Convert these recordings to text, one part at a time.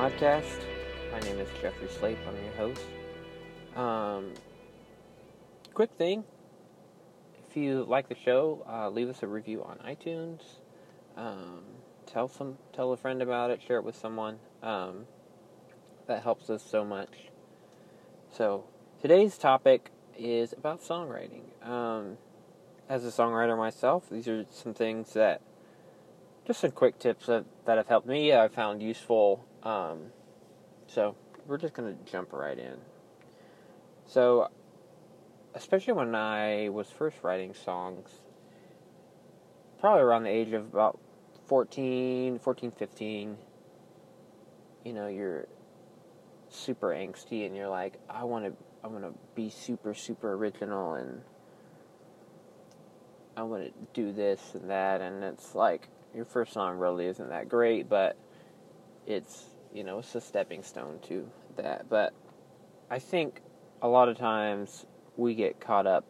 podcast. My name is Jeffrey Slape. I'm your host. Um, quick thing if you like the show, uh, leave us a review on iTunes. Um, tell some, tell a friend about it. Share it with someone. Um, that helps us so much. So today's topic is about songwriting. Um, as a songwriter myself, these are some things that just some quick tips that, that have helped me. I found useful. Um, so we're just gonna jump right in. So, especially when I was first writing songs, probably around the age of about 14, 14, 15, you know, you're super angsty and you're like, I want to, I want to be super, super original and I want to do this and that, and it's like your first song really isn't that great, but it's you know it's a stepping stone to that. But I think a lot of times we get caught up,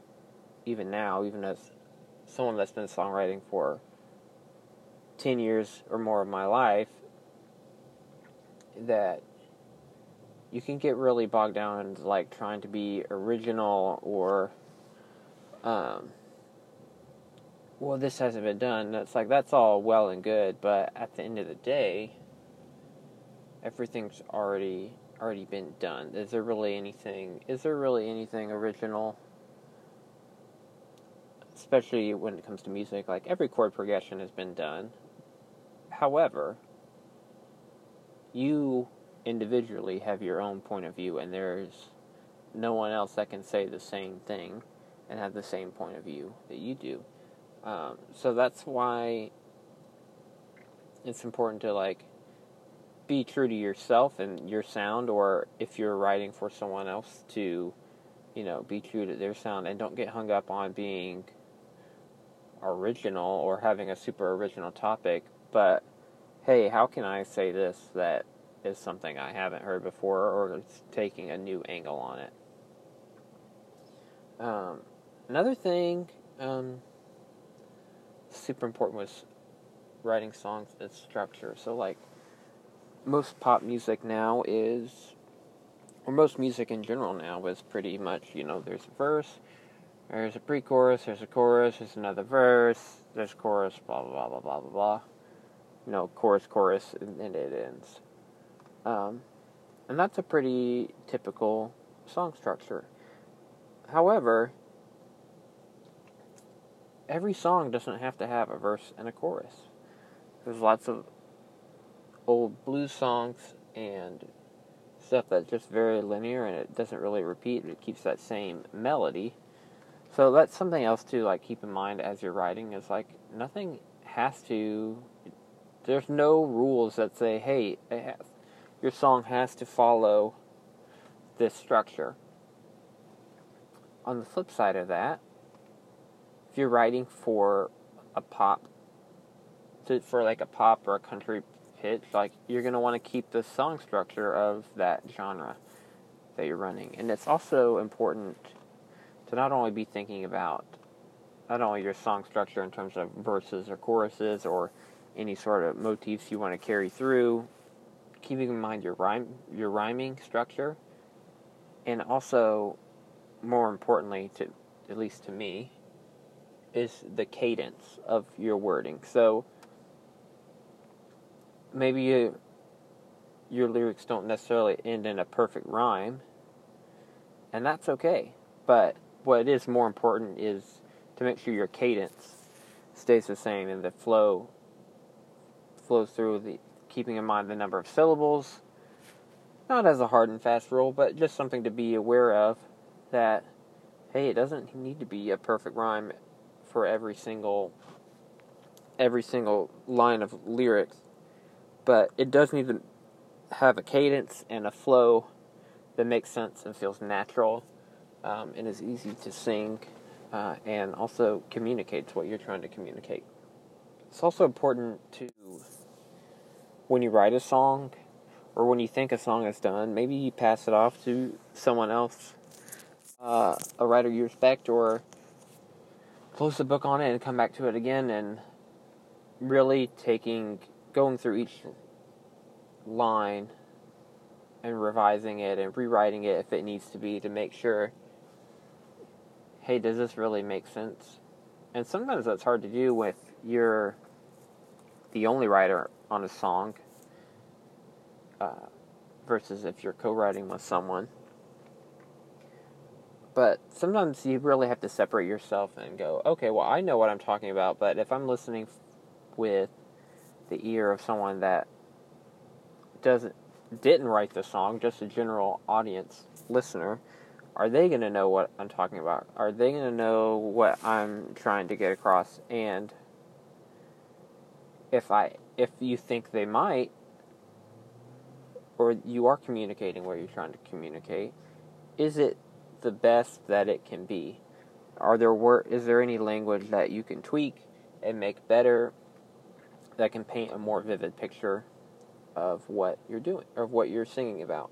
even now, even as someone that's been songwriting for ten years or more of my life, that you can get really bogged down in like trying to be original or um, well, this hasn't been done. It's like that's all well and good, but at the end of the day, everything's already already been done. Is there really anything? Is there really anything original? Especially when it comes to music, like every chord progression has been done. However, you individually have your own point of view, and there's no one else that can say the same thing and have the same point of view that you do. Um, so that's why it's important to like be true to yourself and your sound, or if you're writing for someone else, to you know be true to their sound and don't get hung up on being original or having a super original topic. But hey, how can I say this that is something I haven't heard before, or it's taking a new angle on it? Um, another thing. Um, super important was writing songs is structure. So like most pop music now is or most music in general now is pretty much, you know, there's a verse, there's a pre chorus, there's a chorus, there's another verse, there's chorus, blah blah blah blah blah blah. You know, chorus, chorus, and, and it ends. Um, and that's a pretty typical song structure. However, every song doesn't have to have a verse and a chorus. There's lots of old blues songs and stuff that's just very linear and it doesn't really repeat. It keeps that same melody. So that's something else to like keep in mind as you're writing is like nothing has to. There's no rules that say, hey, has, your song has to follow this structure. On the flip side of that, if you're writing for a pop to, for like a pop or a country pitch like you're going to want to keep the song structure of that genre that you're running and it's also important to not only be thinking about not only your song structure in terms of verses or choruses or any sort of motifs you want to carry through keeping in mind your rhyme your rhyming structure and also more importantly to at least to me is the cadence of your wording. So maybe you, your lyrics don't necessarily end in a perfect rhyme, and that's okay. But what is more important is to make sure your cadence stays the same and the flow flows through the keeping in mind the number of syllables not as a hard and fast rule but just something to be aware of that hey it doesn't need to be a perfect rhyme for every single every single line of lyrics, but it does need to have a cadence and a flow that makes sense and feels natural um, and is easy to sing uh, and also communicates what you're trying to communicate. It's also important to, when you write a song or when you think a song is done, maybe you pass it off to someone else, uh, a writer you respect or close the book on it and come back to it again and really taking going through each line and revising it and rewriting it if it needs to be to make sure hey, does this really make sense? And sometimes that's hard to do with you're the only writer on a song uh, versus if you're co writing with someone. But sometimes you really have to separate yourself and go, okay, well, I know what I'm talking about, but if I'm listening with the ear of someone that doesn't didn't write the song, just a general audience listener, are they going to know what I'm talking about? Are they going to know what I'm trying to get across? And if I if you think they might or you are communicating what you're trying to communicate, is it the best that it can be? Are there wor- is there any language that you can tweak and make better that can paint a more vivid picture of what you're doing or what you're singing about?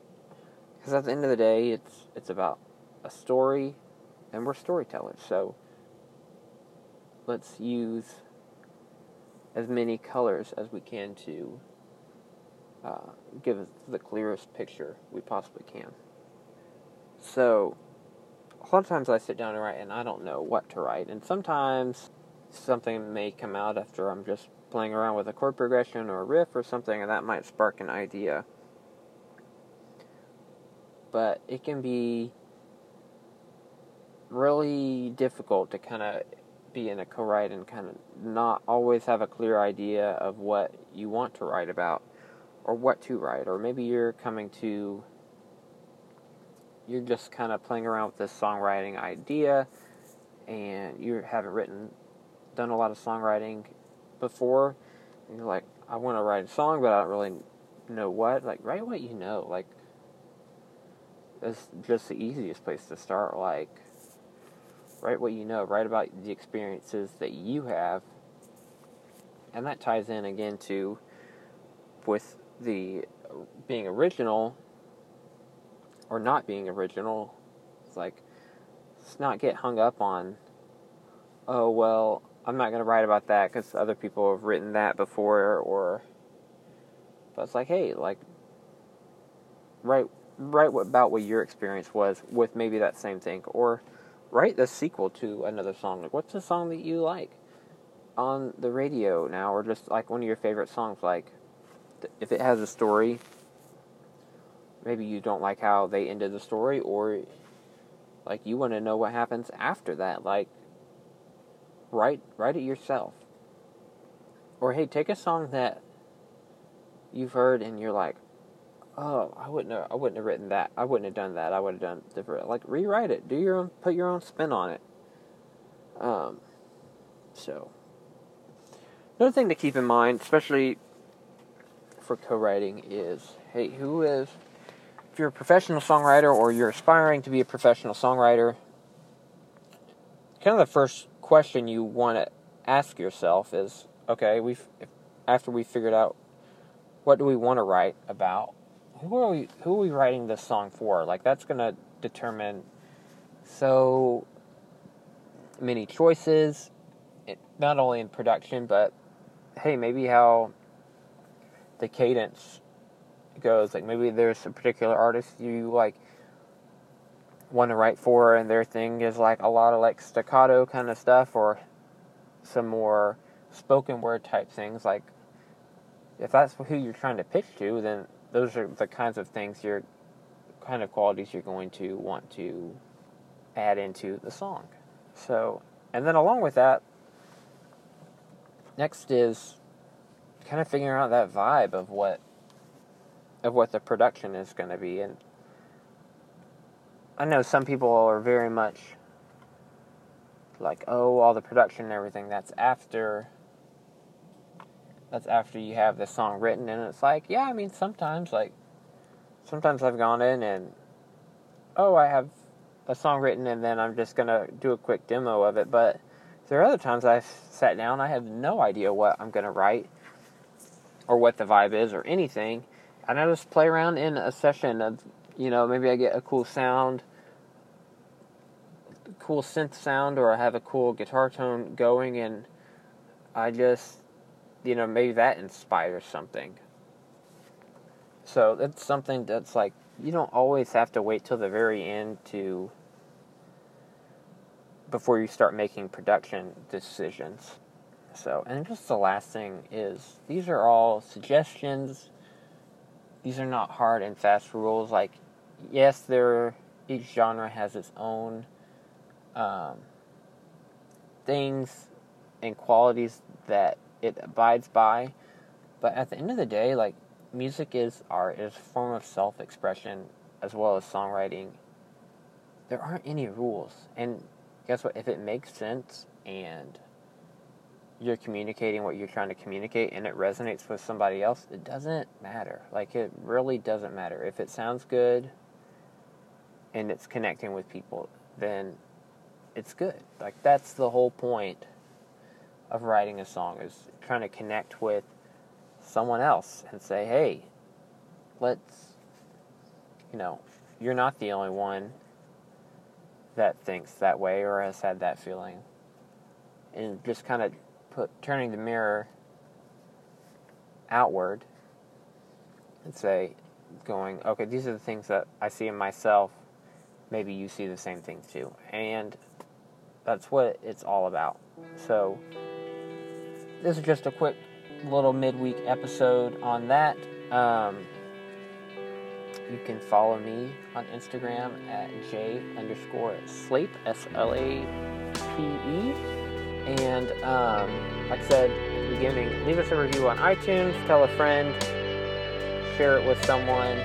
Because at the end of the day, it's it's about a story, and we're storytellers. So let's use as many colors as we can to uh, give the clearest picture we possibly can. So, a lot of times I sit down and write, and I don't know what to write, and sometimes something may come out after I'm just playing around with a chord progression or a riff or something, and that might spark an idea. But it can be really difficult to kind of be in a co-write and kind of not always have a clear idea of what you want to write about or what to write or maybe you're coming to you're just kind of playing around with this songwriting idea and you haven't written done a lot of songwriting before and you're like I want to write a song but I don't really know what like write what you know like that's just the easiest place to start like write what you know, write about the experiences that you have. And that ties in again to with the being original or not being original. It's like, let's not get hung up on, oh, well, I'm not going to write about that because other people have written that before, or, but it's like, hey, like, write, write about what your experience was with maybe that same thing, or, write the sequel to another song. Like, what's a song that you like on the radio now, or just like one of your favorite songs? Like, if it has a story, maybe you don't like how they ended the story, or like you want to know what happens after that. Like, write write it yourself. Or hey, take a song that you've heard and you're like, oh, I wouldn't have, I wouldn't have written that. I wouldn't have done that. I would have done different. Like rewrite it. Do your own. Put your own spin on it. Um. So. Another thing to keep in mind, especially for co-writing, is hey, who is if you're a professional songwriter or you're aspiring to be a professional songwriter, kind of the first question you want to ask yourself is, okay, we've after we figured out what do we want to write about, who are we who are we writing this song for? Like that's gonna determine so many choices, not only in production, but hey, maybe how the cadence goes. Like maybe there's a particular artist you like want to write for, and their thing is like a lot of like staccato kind of stuff, or some more spoken word type things. Like if that's who you're trying to pitch to, then those are the kinds of things you're kind of qualities you're going to want to add into the song. So, and then along with that, next is kind of figuring out that vibe of what of what the production is going to be and I know some people are very much like, oh, all the production and everything that's after that's after you have the song written and it's like yeah i mean sometimes like sometimes i've gone in and oh i have a song written and then i'm just gonna do a quick demo of it but there are other times i've sat down i have no idea what i'm gonna write or what the vibe is or anything. And i just play around in a session of you know maybe i get a cool sound cool synth sound or i have a cool guitar tone going and i just you know, maybe that inspires something. So that's something that's like you don't always have to wait till the very end to before you start making production decisions. So, and just the last thing is these are all suggestions. These are not hard and fast rules. Like, yes, there each genre has its own um, things and qualities that it abides by, but at the end of the day, like music is art, is a form of self-expression as well as songwriting. There aren't any rules, and guess what? If it makes sense and you're communicating what you're trying to communicate and it resonates with somebody else, it doesn't matter. Like, it really doesn't matter. If it sounds good and it's connecting with people, then it's good. Like, that's the whole point of writing a song is trying to connect with someone else and say, hey, let's, you know, you're not the only one that thinks that way or has had that feeling. And just kind of put turning the mirror outward and say, going, okay, these are the things that I see in myself. Maybe you see the same thing too. And that's what it's all about. So, this is just a quick little midweek episode on that. Um, you can follow me on Instagram at j underscore slape, S L A P E. And um, like I said at the beginning, leave us a review on iTunes, tell a friend, share it with someone.